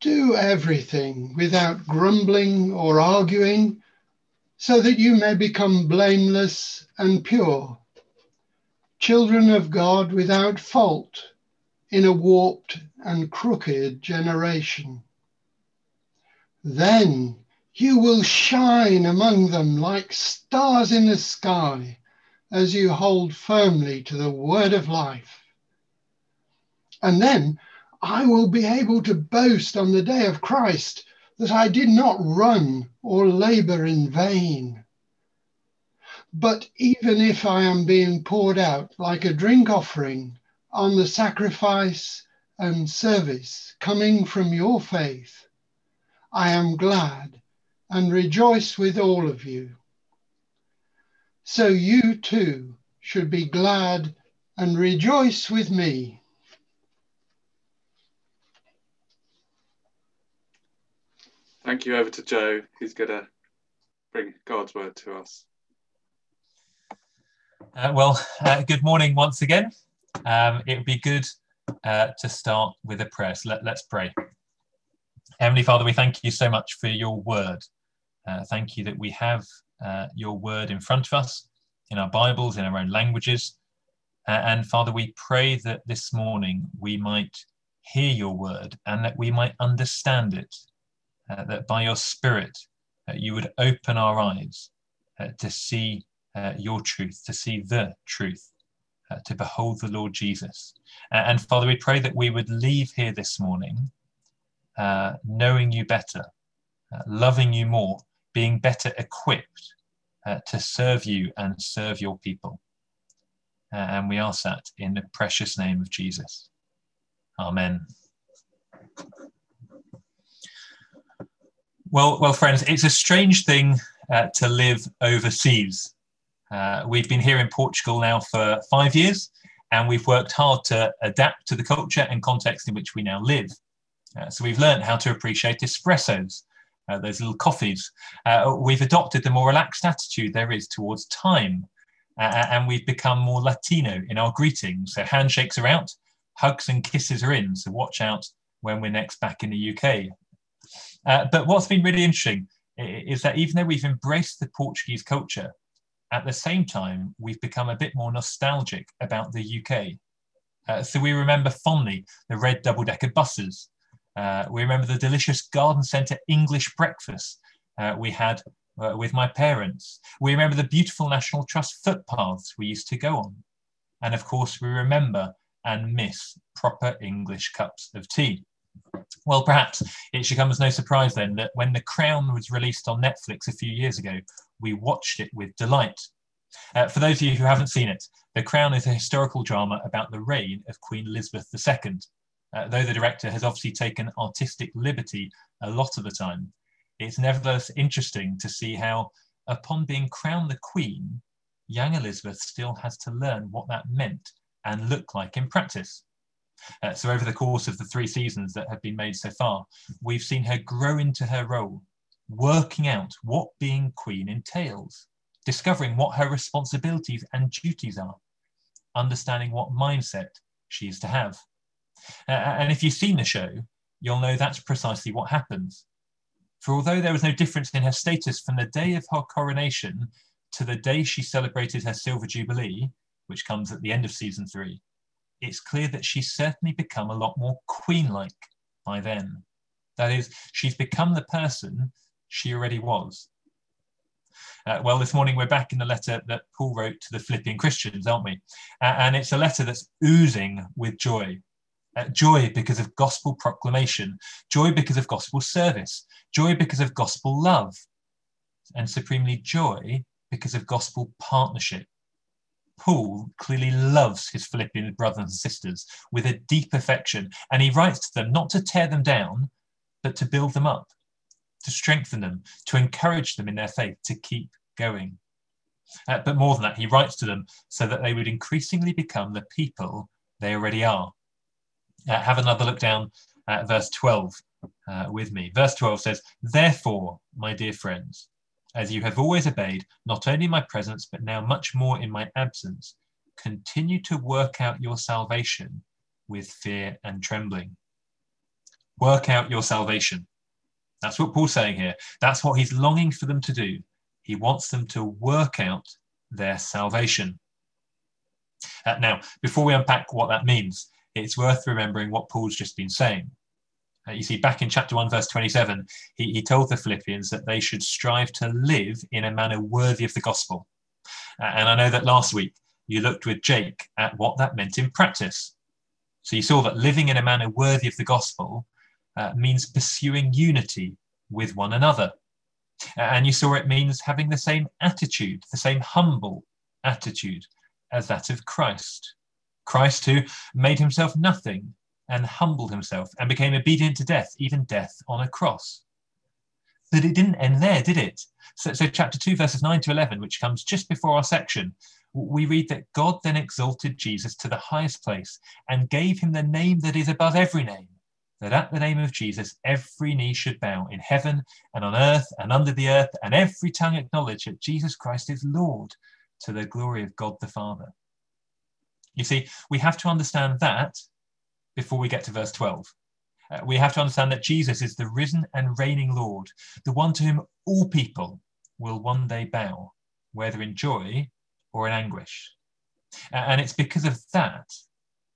Do everything without grumbling or arguing, so that you may become blameless and pure, children of God without fault in a warped and crooked generation. Then you will shine among them like stars in the sky as you hold firmly to the word of life. And then I will be able to boast on the day of Christ that I did not run or labor in vain. But even if I am being poured out like a drink offering on the sacrifice and service coming from your faith, I am glad and rejoice with all of you. So you too should be glad and rejoice with me. Thank you over to Joe, who's going to bring God's word to us. Uh, well, uh, good morning once again. Um, it would be good uh, to start with a prayer. So let, us pray. Heavenly Father, we thank you so much for your word. Uh, thank you that we have uh, your word in front of us, in our Bibles, in our own languages. Uh, and Father, we pray that this morning we might hear your word and that we might understand it, uh, that by your Spirit uh, you would open our eyes uh, to see uh, your truth, to see the truth, to behold the Lord Jesus. and Father, we pray that we would leave here this morning knowing you better, loving you more, being better equipped uh, to serve you and serve your people. Uh, and we ask that in the precious name of Jesus. Amen. Well, well, friends, it's a strange thing uh, to live overseas. Uh, we've been here in Portugal now for five years, and we've worked hard to adapt to the culture and context in which we now live. Uh, so we've learned how to appreciate espressos, uh, those little coffees. Uh, we've adopted the more relaxed attitude there is towards time, uh, and we've become more Latino in our greetings. So handshakes are out, hugs and kisses are in. So watch out when we're next back in the UK. Uh, but what's been really interesting is that even though we've embraced the Portuguese culture, at the same time, we've become a bit more nostalgic about the UK. Uh, so we remember fondly the red double decker buses, uh, we remember the delicious garden centre English breakfast uh, we had uh, with my parents. We remember the beautiful National Trust footpaths we used to go on. And of course, we remember and miss proper English cups of tea. Well, perhaps it should come as no surprise then that when The Crown was released on Netflix a few years ago, we watched it with delight. Uh, for those of you who haven't seen it, The Crown is a historical drama about the reign of Queen Elizabeth II, uh, though the director has obviously taken artistic liberty a lot of the time, it's nevertheless interesting to see how, upon being crowned the Queen, young Elizabeth still has to learn what that meant and looked like in practice. Uh, so, over the course of the three seasons that have been made so far, we've seen her grow into her role, working out what being Queen entails, discovering what her responsibilities and duties are, understanding what mindset she is to have. Uh, and if you've seen the show, you'll know that's precisely what happens. For although there was no difference in her status from the day of her coronation to the day she celebrated her Silver Jubilee, which comes at the end of season three, it's clear that she's certainly become a lot more queen like by then. That is, she's become the person she already was. Uh, well, this morning we're back in the letter that Paul wrote to the Philippian Christians, aren't we? Uh, and it's a letter that's oozing with joy. Uh, joy because of gospel proclamation, joy because of gospel service, joy because of gospel love, and supremely joy because of gospel partnership. Paul clearly loves his Philippian brothers and sisters with a deep affection, and he writes to them not to tear them down, but to build them up. to strengthen them, to encourage them in their faith, to keep going. Uh, but more than that, he writes to them so that they would increasingly become the people they already are. Uh, have another look down at verse 12 uh, with me. Verse 12 says, Therefore, my dear friends, as you have always obeyed, not only in my presence, but now much more in my absence, continue to work out your salvation with fear and trembling. Work out your salvation. That's what Paul's saying here. That's what he's longing for them to do. He wants them to work out their salvation. Uh, now, before we unpack what that means, it's worth remembering what Paul's just been saying. Uh, you see, back in chapter 1, verse 27, he, he told the Philippians that they should strive to live in a manner worthy of the gospel. Uh, and I know that last week you looked with Jake at what that meant in practice. So you saw that living in a manner worthy of the gospel uh, means pursuing unity with one another. And you saw it means having the same attitude, the same humble attitude as that of Christ. Christ, who made himself nothing and humbled himself and became obedient to death, even death on a cross. But it didn't end there, did it? So, so, chapter 2, verses 9 to 11, which comes just before our section, we read that God then exalted Jesus to the highest place and gave him the name that is above every name, that at the name of Jesus every knee should bow in heaven and on earth and under the earth, and every tongue acknowledge that Jesus Christ is Lord to the glory of God the Father. You see, we have to understand that before we get to verse 12. Uh, we have to understand that Jesus is the risen and reigning Lord, the one to whom all people will one day bow, whether in joy or in anguish. And it's because of that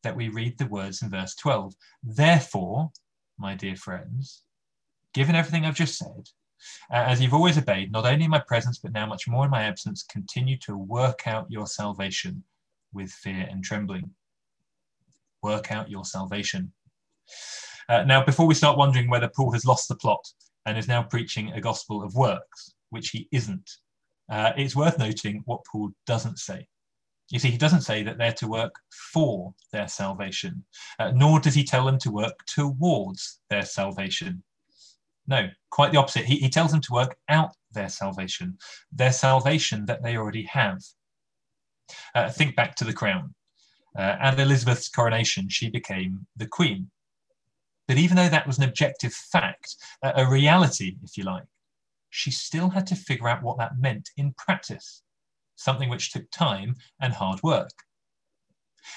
that we read the words in verse 12. Therefore, my dear friends, given everything I've just said, uh, as you've always obeyed, not only in my presence, but now much more in my absence, continue to work out your salvation with fear and trembling. Work out your salvation. Uh, now, before we start wondering whether Paul has lost the plot and is now preaching a gospel of works, which he isn't, uh, it's worth noting what Paul doesn't say. You see, he doesn't say that they're to work for their salvation, uh, nor does he tell them to work towards their salvation. No, quite the opposite. He, he tells them to work out their salvation, their salvation that they already have. Uh, think back to the crown. Uh, at Elizabeth's coronation, she became the queen. But even though that was an objective fact, a reality, if you like, she still had to figure out what that meant in practice, something which took time and hard work.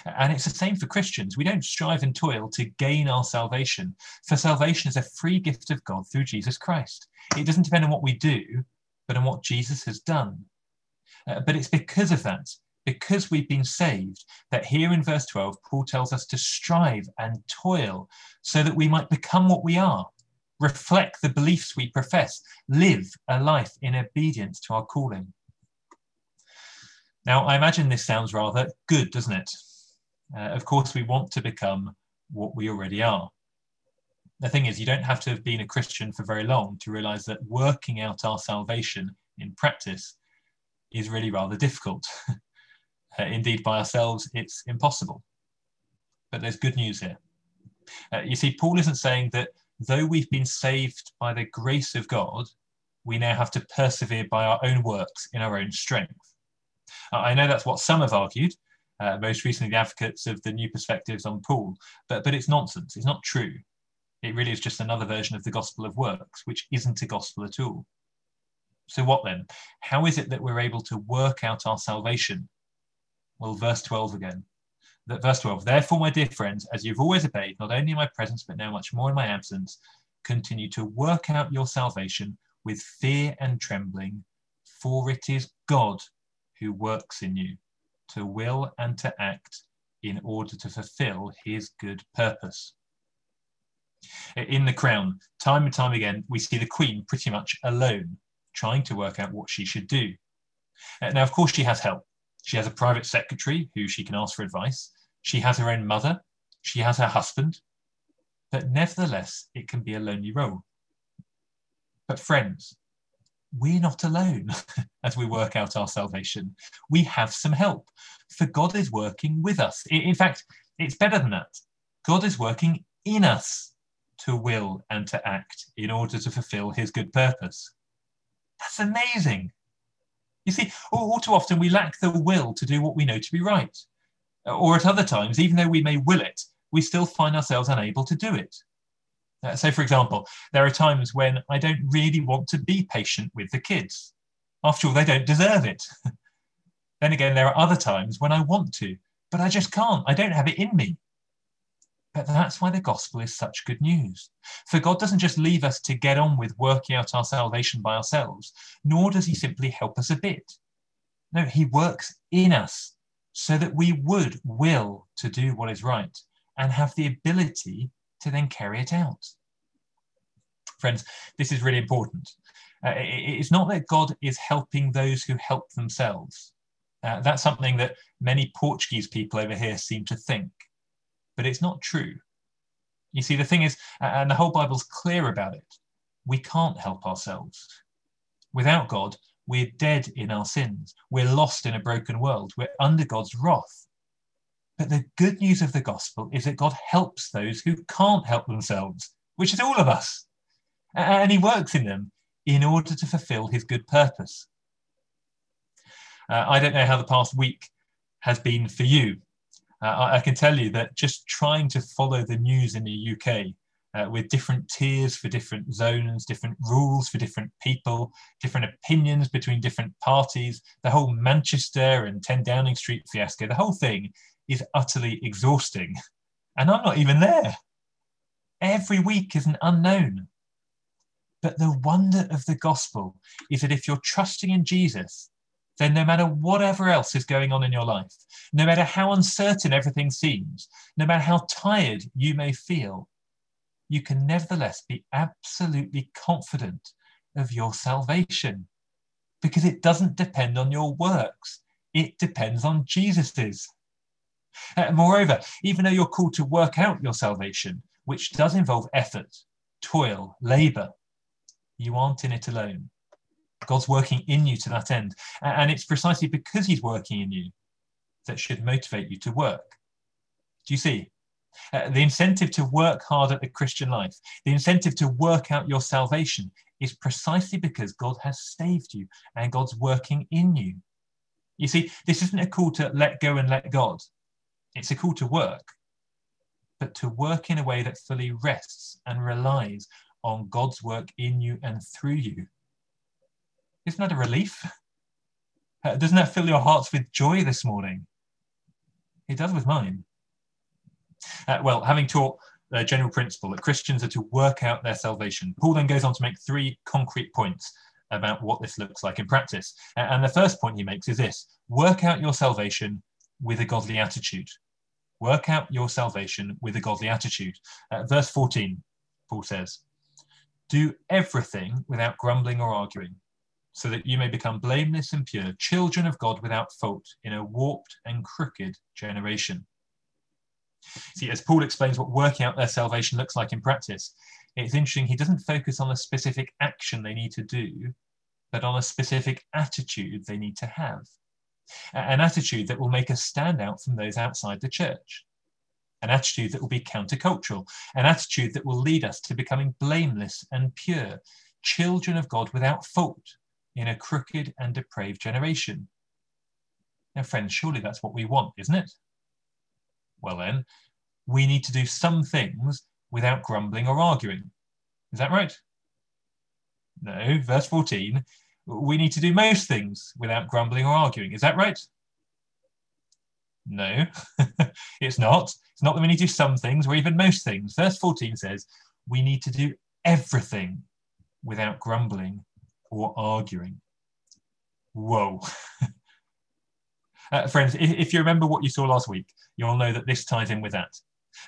And it's the same for Christians. We don't strive and toil to gain our salvation, for salvation is a free gift of God through Jesus Christ. It doesn't depend on what we do, but on what Jesus has done. Uh, but it's because of that because we've been saved, that here in verse 12, Paul tells us to strive and toil so that we might become what we are, reflect the beliefs we profess, live a life in obedience to our calling. Now, I imagine this sounds rather good, doesn't it? Uh, of course, we want to become what we already are. The thing is, you don't have to have been a Christian for very long to realize that working out our salvation in practice is really rather difficult. Uh, indeed, by ourselves, it's impossible. But there's good news here. Uh, you see, Paul isn't saying that though we've been saved by the grace of God, we now have to persevere by our own works in our own strength. Uh, I know that's what some have argued, uh, most recently the advocates of the new perspectives on Paul, but, but it's nonsense. It's not true. It really is just another version of the gospel of works, which isn't a gospel at all. So, what then? How is it that we're able to work out our salvation well, verse 12 again. That verse 12, therefore, my dear friends, as you've always obeyed, not only in my presence, but now much more in my absence, continue to work out your salvation with fear and trembling, for it is God who works in you to will and to act in order to fulfill his good purpose. In The Crown, time and time again, we see the Queen pretty much alone, trying to work out what she should do. Now, of course, she has help. She has a private secretary who she can ask for advice. She has her own mother. She has her husband. But nevertheless, it can be a lonely role. But friends, we're not alone as we work out our salvation. We have some help, for God is working with us. In fact, it's better than that. God is working in us. to will and to act in order to fulfill his good purpose. That's amazing. You see, all, too often we lack the will to do what we know to be right. Or at other times, even though we may will it, we still find ourselves unable to do it. Uh, so, for example, there are times when I don't really want to be patient with the kids. After all, they don't deserve it. then again, there are other times when I want to, but I just can't. I don't have it in me. But that's why the gospel is such good news. For God doesn't just leave us to get on with working out our salvation by ourselves, nor does He simply help us a bit. No, He works in us so that we would will to do what is right and have the ability to then carry it out. Friends, this is really important. Uh, it's not that God is helping those who help themselves. Uh, that's something that many Portuguese people over here seem to think, but it's not true. You see, the thing is, and the whole Bible's clear about it, we can't help ourselves. Without God, we're dead in our sins. We're lost in a broken world. We're under God's wrath. But the good news of the gospel is that God helps those who can't help themselves, which is all of us. And he works in them in order to fulfill his good purpose. Uh, I don't know how the past week has been for you. Uh, I, can tell you that just trying to follow the news in the UK uh, with different tiers for different zones, different rules for different people, different opinions between different parties, the whole Manchester and 10 Downing Street fiasco, the whole thing is utterly exhausting. And I'm not even there. Every week is an unknown. But the wonder of the gospel is that if you're trusting in Jesus, then no matter whatever else is going on in your life, no matter how uncertain everything seems, no matter how tired you may feel, you can nevertheless be absolutely confident of your salvation because it doesn't depend on your works, it depends on Jesus's. Uh, moreover, even though you're called to work out your salvation, which does involve effort, toil, labor, you aren't in it alone. God's working in you to that end. And it's precisely because He's working in you that should motivate you to work. Do you see? Uh, the incentive to work hard at the Christian life, the incentive to work out your salvation is precisely because God has saved you and God's working in you. You see, this isn't a call to let go and let God. It's a call to work, but to work in a way that fully rests and relies on God's work in you and through you. Isn't that a relief? Uh, doesn't that fill your hearts with joy this morning? It does with mine. Uh, well, having taught the general principle that Christians are to work out their salvation, Paul then goes on to make three concrete points about what this looks like in practice. And the first point he makes is this work out your salvation with a godly attitude. Work out your salvation with a godly attitude. Uh, verse 14, Paul says, Do everything without grumbling or arguing, so that you may become blameless and pure, children of God without fault in a warped and crooked generation. See, as Paul explains what working out their salvation looks like in practice, it's interesting, he doesn't focus on a specific action they need to do, but on a specific attitude they need to have. An attitude that will make us stand out from those outside the church, an attitude that will be countercultural, an attitude that will lead us to becoming blameless and pure, children of God without fault in a crooked and depraved generation. Now, friends, surely that's what we want, isn't it? Well, then, we need to do some things without grumbling or arguing. Is that right? No, verse 14 we need to do most things without grumbling or arguing. Is that right? No, it's not. It's not that we need to do some things or even most things. Verse 14 says we need to do everything without grumbling or arguing. Whoa. uh, friends, if, if you remember what you saw last week, you'll know that this ties in with that.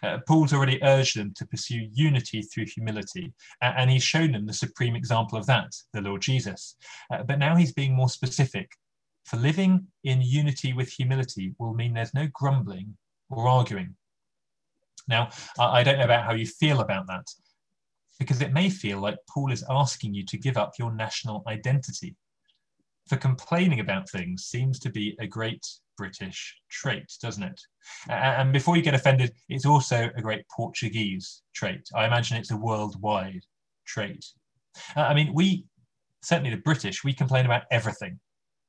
Uh, Paul's already urged them to pursue unity through humility, uh, and he's shown them the supreme example of that, the Lord Jesus. Uh, but now he's being more specific. For living in unity with humility will mean there's no grumbling or arguing. Now, I, I don't know about how you feel about that, because it may feel like Paul is asking you to give up your national identity. For complaining about things seems to be a great British trait, doesn't it? And before you get offended, it's also a great Portuguese trait. I imagine it's a worldwide trait. Uh, I mean, we, certainly the British, we complain about everything.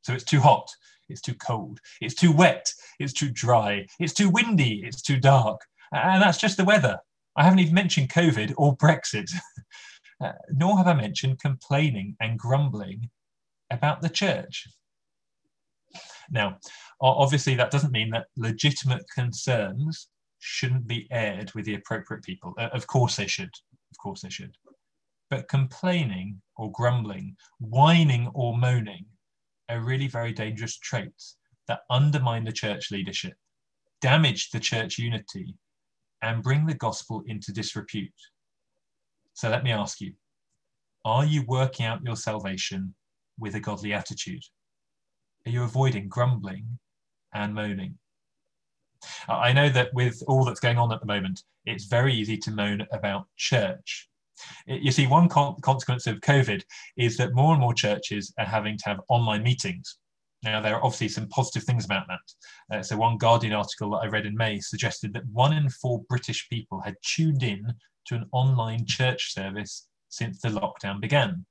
So it's too hot, it's too cold, it's too wet, it's too dry, it's too windy, it's too dark. And that's just the weather. I haven't even mentioned COVID or Brexit, uh, nor have I mentioned complaining and grumbling about the church. Now, obviously, that doesn't mean that legitimate concerns shouldn't be aired with the appropriate people. Uh, of course, they should. Of course, they should. But complaining or grumbling, whining or moaning are really very dangerous traits that undermine the church leadership, damage the church unity, and bring the gospel into disrepute. So let me ask you are you working out your salvation with a godly attitude? Are you avoiding grumbling and moaning? I know that with all that's going on at the moment, it's very easy to moan about church. You see, one consequence of COVID is that more and more churches are having to have online meetings. Now, there are obviously some positive things about that. Uh, so, one Guardian article that I read in May suggested that one in four British people had tuned in to an online church service since the lockdown began.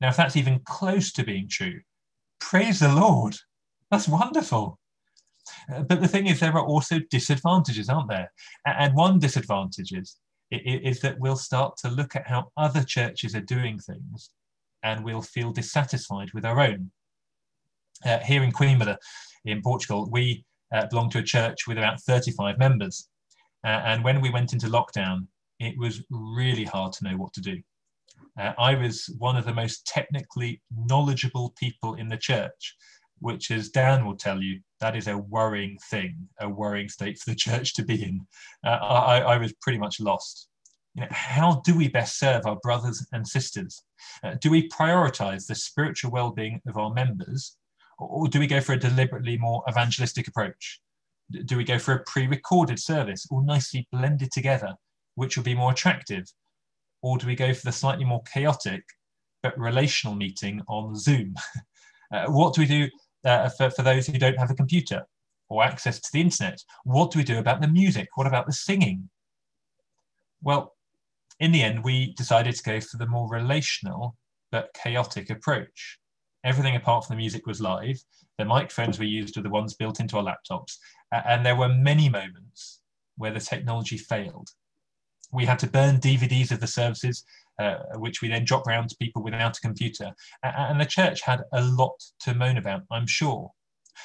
Now, if that's even close to being true, praise the Lord. That's wonderful. Uh, but the thing is, there are also disadvantages, aren't there? And one disadvantage is, is that we'll start to look at how other churches are doing things and we'll feel dissatisfied with our own. Uh, here in Coimbra, in Portugal, we uh, belong to a church with about 35 members. Uh, and when we went into lockdown, it was really hard to know what to do. Uh, I was one of the most technically knowledgeable people in the church, which, as Dan will tell you, that is a worrying thing, a worrying state for the church to be in. Uh, I, I, was pretty much lost. You know, how do we best serve our brothers and sisters? Uh, do we prioritize the spiritual well being of our members, or, do we go for a deliberately more evangelistic approach? Do we go for a pre recorded service, all nicely blended together, which will be more attractive? Or do we go for the slightly more chaotic but relational meeting on Zoom? uh, what do we do uh, for, for those who don't have a computer or access to the internet? What do we do about the music? What about the singing? Well, in the end, we decided to go for the more relational but chaotic approach. Everything apart from the music was live. The microphones we used were the ones built into our laptops. and there were many moments where the technology failed. We had to burn DVDs of the services uh, which we then dropped around to people without a computer. And the church had a lot to moan about, I'm sure.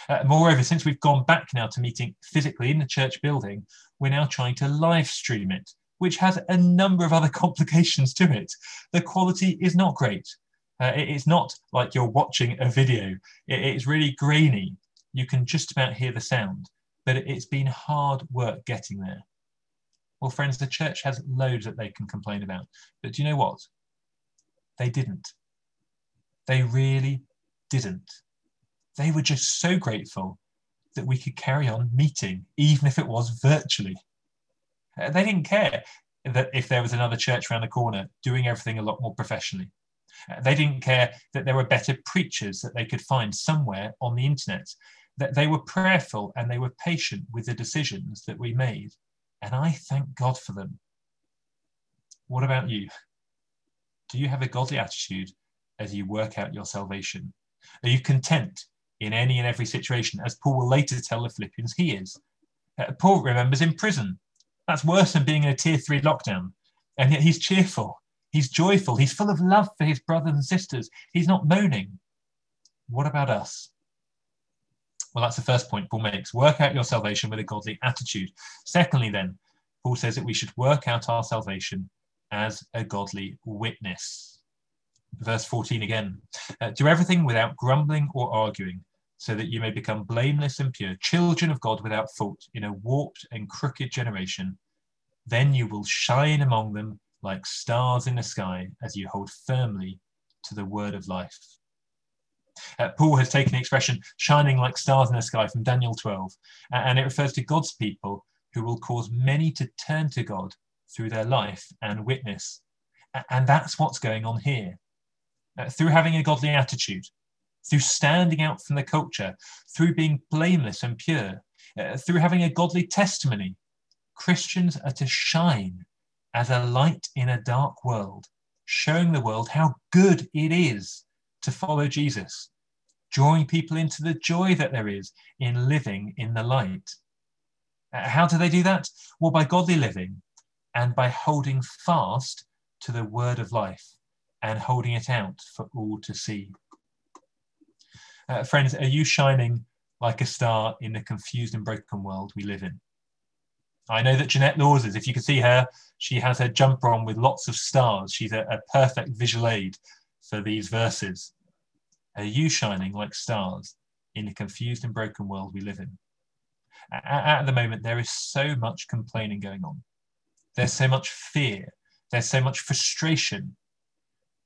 Uh, moreover, since we've gone back now to meeting physically in the church building, we're now trying to live stream it, which has a number of other complications to it. The quality is not great. Uh, it's not like you're watching a video, it's really grainy. You can just about hear the sound, but it's been hard work getting there. Well, friends, the church has loads that they can complain about. But do you know what? They didn't. They really didn't. They were just so grateful that we could carry on meeting, even if it was virtually. Uh, they didn't care that if there was another church around the corner doing everything a lot more professionally. Uh, they didn't care that there were better preachers that they could find somewhere on the internet. That they were prayerful and they were patient with the decisions that we made. And I thank God for them. What about you? Do you have a godly attitude as you work out your salvation? Are you content in any and every situation, as Paul will later tell the Philippians he is? Uh, Paul remembers in prison. That's worse than being in a tier three lockdown. And yet he's cheerful, he's joyful, he's full of love for his brothers and sisters, he's not moaning. What about us? Well, that's the first point Paul makes. Work out your salvation with a godly attitude. Secondly, then, Paul says that we should work out our salvation as a godly witness. Verse 14 again uh, Do everything without grumbling or arguing, so that you may become blameless and pure, children of God without fault, in a warped and crooked generation. Then you will shine among them like stars in the sky as you hold firmly to the word of life. Uh, Paul has taken the expression shining like stars in the sky from Daniel 12, and it refers to God's people who will cause many to turn to God through their life and witness. And that's what's going on here. Uh, through having a godly attitude, through standing out from the culture, through being blameless and pure, uh, through having a godly testimony. Christians are to shine as a light in a dark world, showing the world how good it is to follow Jesus, drawing people into the joy that there is in living in the light. Uh, how do they do that? Well, by godly living and by holding fast to the word of life and holding it out for all to see. Uh, friends, are you shining like a star in the confused and broken world we live in? I know that Jeanette Laws is, if you can see her, she has her jumper on with lots of stars. She's a, a perfect visual aid for these verses. Are you shining like stars in the confused and broken world we live in? At, at the moment, there is so much complaining going on. There's so much fear. There's so much frustration.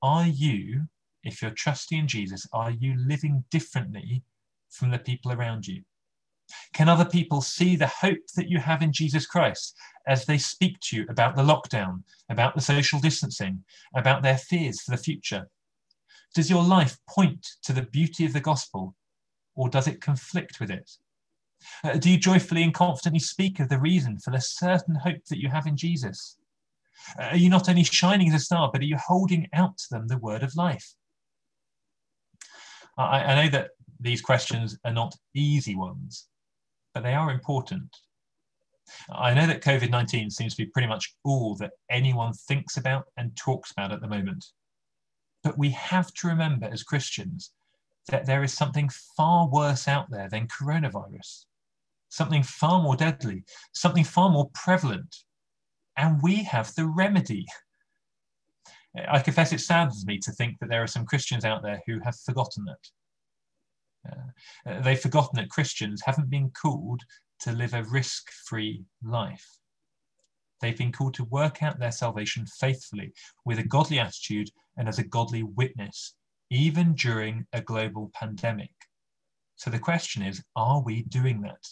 Are you, if you're trusting in Jesus, are you living differently from the people around you? Can other people see the hope that you have in Jesus Christ as they speak to you about the lockdown, about the social distancing, about their fears for the future? Does your life point to the beauty of the gospel or does it conflict with it? Uh, do you joyfully and confidently speak of the reason for the certain hope that you have in Jesus? Uh, are you not only shining as a star, but are you holding out to them the word of life? I, I know that these questions are not easy ones, but they are important. I know that COVID 19 seems to be pretty much all that anyone thinks about and talks about at the moment. But we have to remember as Christians that there is something far worse out there than coronavirus, something far more deadly, something far more prevalent. And we have the remedy. I confess it saddens me to think that there are some Christians out there who have forgotten that. Uh, they've forgotten that Christians haven't been called to live a risk free life. They've been called to work out their salvation faithfully with a godly attitude and as a godly witness, even during a global pandemic. So the question is are we doing that?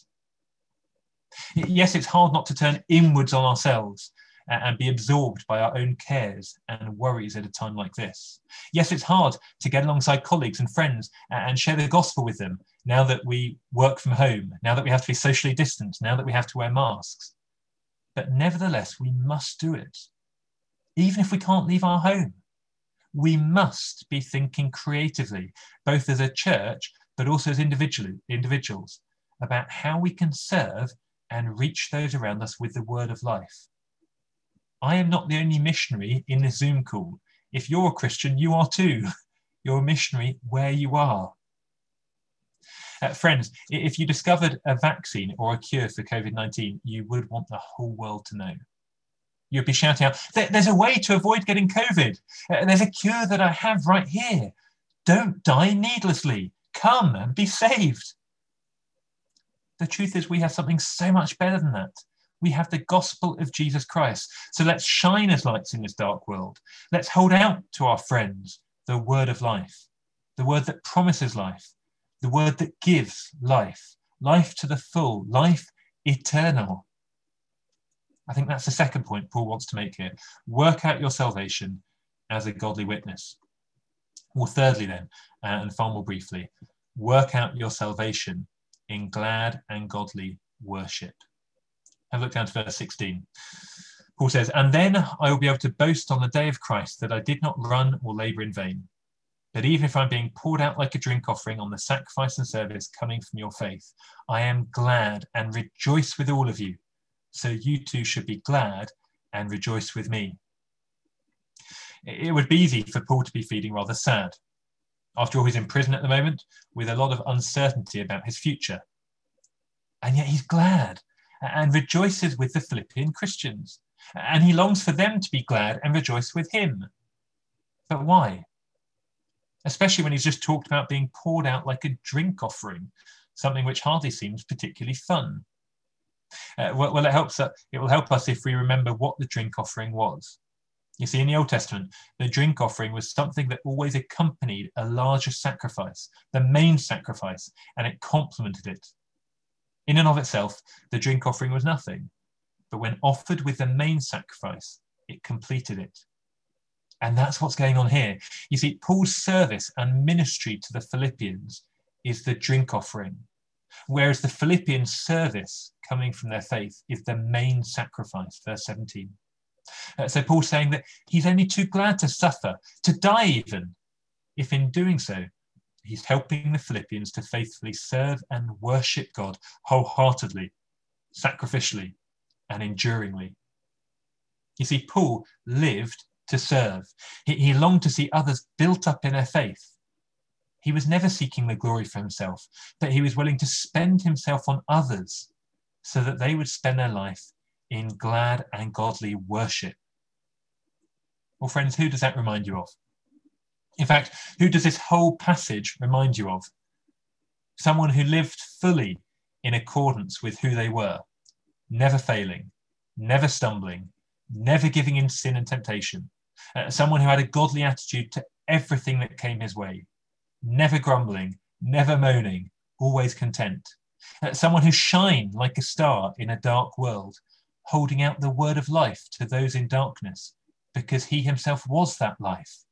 Yes, it's hard not to turn inwards on ourselves and be absorbed by our own cares and worries at a time like this. Yes, it's hard to get alongside colleagues and friends and share the gospel with them now that we work from home, now that we have to be socially distant, now that we have to wear masks. But nevertheless, we must do it, even if we can't leave our home. We must be thinking creatively, both as a church, but also as individually, individuals, about how we can serve and reach those around us with the word of life. I am not the only missionary in this Zoom call. If you're a Christian, you are too. You're a missionary where you are. Uh, friends, if you discovered a vaccine or a cure for COVID 19, you would want the whole world to know. You'd be shouting out, There's a way to avoid getting COVID. Uh, there's a cure that I have right here. Don't die needlessly. Come and be saved. The truth is, we have something so much better than that. We have the gospel of Jesus Christ. So let's shine as lights in this dark world. Let's hold out to our friends the word of life, the word that promises life, the word that gives life, life to the full, life eternal. I think that's the second point Paul wants to make here. Work out your salvation as a godly witness. Well, thirdly, then, uh, and far more briefly, work out your salvation in glad and godly worship. Have a look down to verse 16. Paul says, And then I will be able to boast on the day of Christ that I did not run or labor in vain. But even if I'm being poured out like a drink offering on the sacrifice and service coming from your faith, I am glad and rejoice with all of you. So you too should be glad and rejoice with me. It would be easy for Paul to be feeling rather sad. After all, he's in prison at the moment with a lot of uncertainty about his future. And yet he's glad and rejoices with the Philippian Christians. And he longs for them to be glad and rejoice with him. But why? especially when he's just talked about being poured out like a drink offering, something which hardly seems particularly fun. Uh, well, well, it helps. Uh, it will help us if we remember what the drink offering was. You see, in the Old Testament, the drink offering was something that always accompanied a larger sacrifice, the main sacrifice, and it complemented it. In and of itself, the drink offering was nothing, but when offered with the main sacrifice, it completed it. And that's what's going on here. You see, Paul's service and ministry to the Philippians is the drink offering, whereas the Philippians' service coming from their faith is the main sacrifice, verse 17. Uh, so Paul's saying that he's only too glad to suffer, to die even, if in doing so, he's helping the Philippians to faithfully serve and worship God wholeheartedly, sacrificially, and enduringly. You see, Paul lived to serve. He, he longed to see others built up in their faith. He was never seeking the glory for himself, but he was willing to spend himself on others so that they would spend their life in glad and godly worship. Well, friends, who does that remind you of? In fact, who does this whole passage remind you of? Someone who lived fully in accordance with who they were, never failing, never stumbling, never giving in to sin and temptation, uh, someone who had a godly attitude to everything that came his way, never grumbling, never moaning, always content, uh, someone who shined like a star in a dark world, holding out the word of life to those in darkness, because he himself was that life,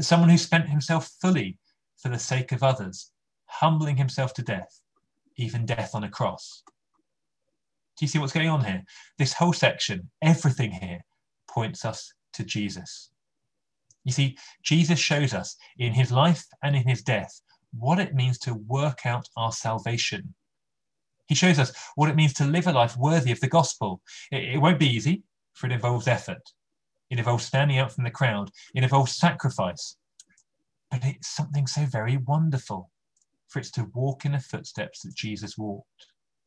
someone who spent himself fully for the sake of others, humbling himself to death, even death on a cross. Do you see what's going on here? This whole section, everything here, points us to Jesus. You see, Jesus shows us in his life and in his death what it means to work out our salvation. He shows us what it means to live a life worthy of the gospel. It, it won't be easy, for it involves effort. It involves standing out from the crowd. It involves sacrifice. But it's something so very wonderful, for it's to walk in the footsteps that Jesus walked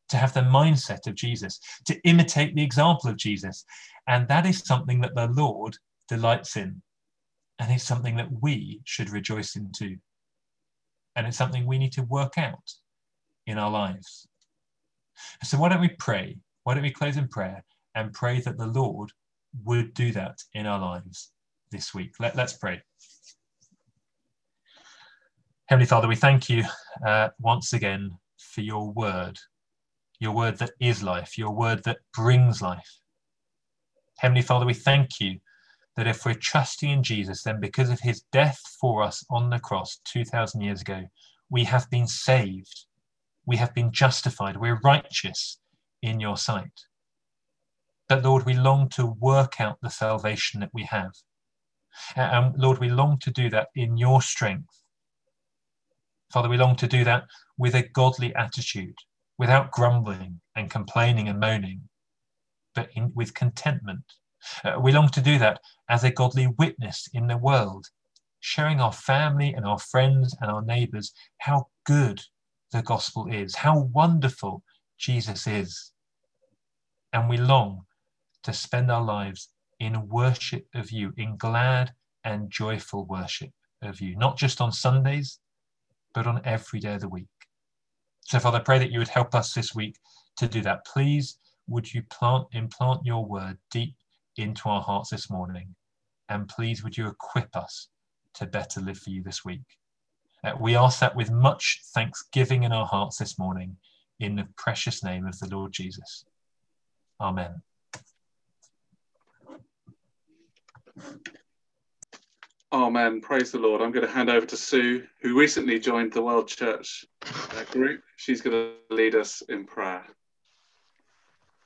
to have the mindset of Jesus, to imitate the example of Jesus. And that is something that the Lord delights in. And it's something that we should rejoice in too. And it's something we need to work out in our lives. So why don't we pray? Why don't we close in prayer and pray that the Lord would do that in our lives this week? Let, us pray. Heavenly Father, we thank you uh, once again for your word your word that is life, your word that brings life. Heavenly Father, we thank you that if we're trusting in Jesus, then because of his death for us on the cross 2,000 years ago, we have been saved. We have been justified. We're righteous in your sight. But Lord, we long to work out the salvation that we have. And Lord, we long to do that in your strength. Father, we long to do that with a godly attitude, without grumbling and complaining and moaning, but in, with contentment. Uh, we long to do that as a godly witness in the world, showing our family and our friends and our neighbors how good the gospel is, how wonderful Jesus is. And we long to spend our lives in worship of you, in glad and joyful worship of you, not just on Sundays, but on every day of the week. So, Father, I pray that you would help us this week to do that. Please, would you plant, implant your word deep into our hearts this morning? And please, would you equip us to better live for you this week? Uh, we ask that with much thanksgiving in our hearts this morning, in the precious name of the Lord Jesus. Amen. Amen. Praise the Lord. I'm going to hand over to Sue, who recently joined the World Church uh, group. She's going to lead us in prayer.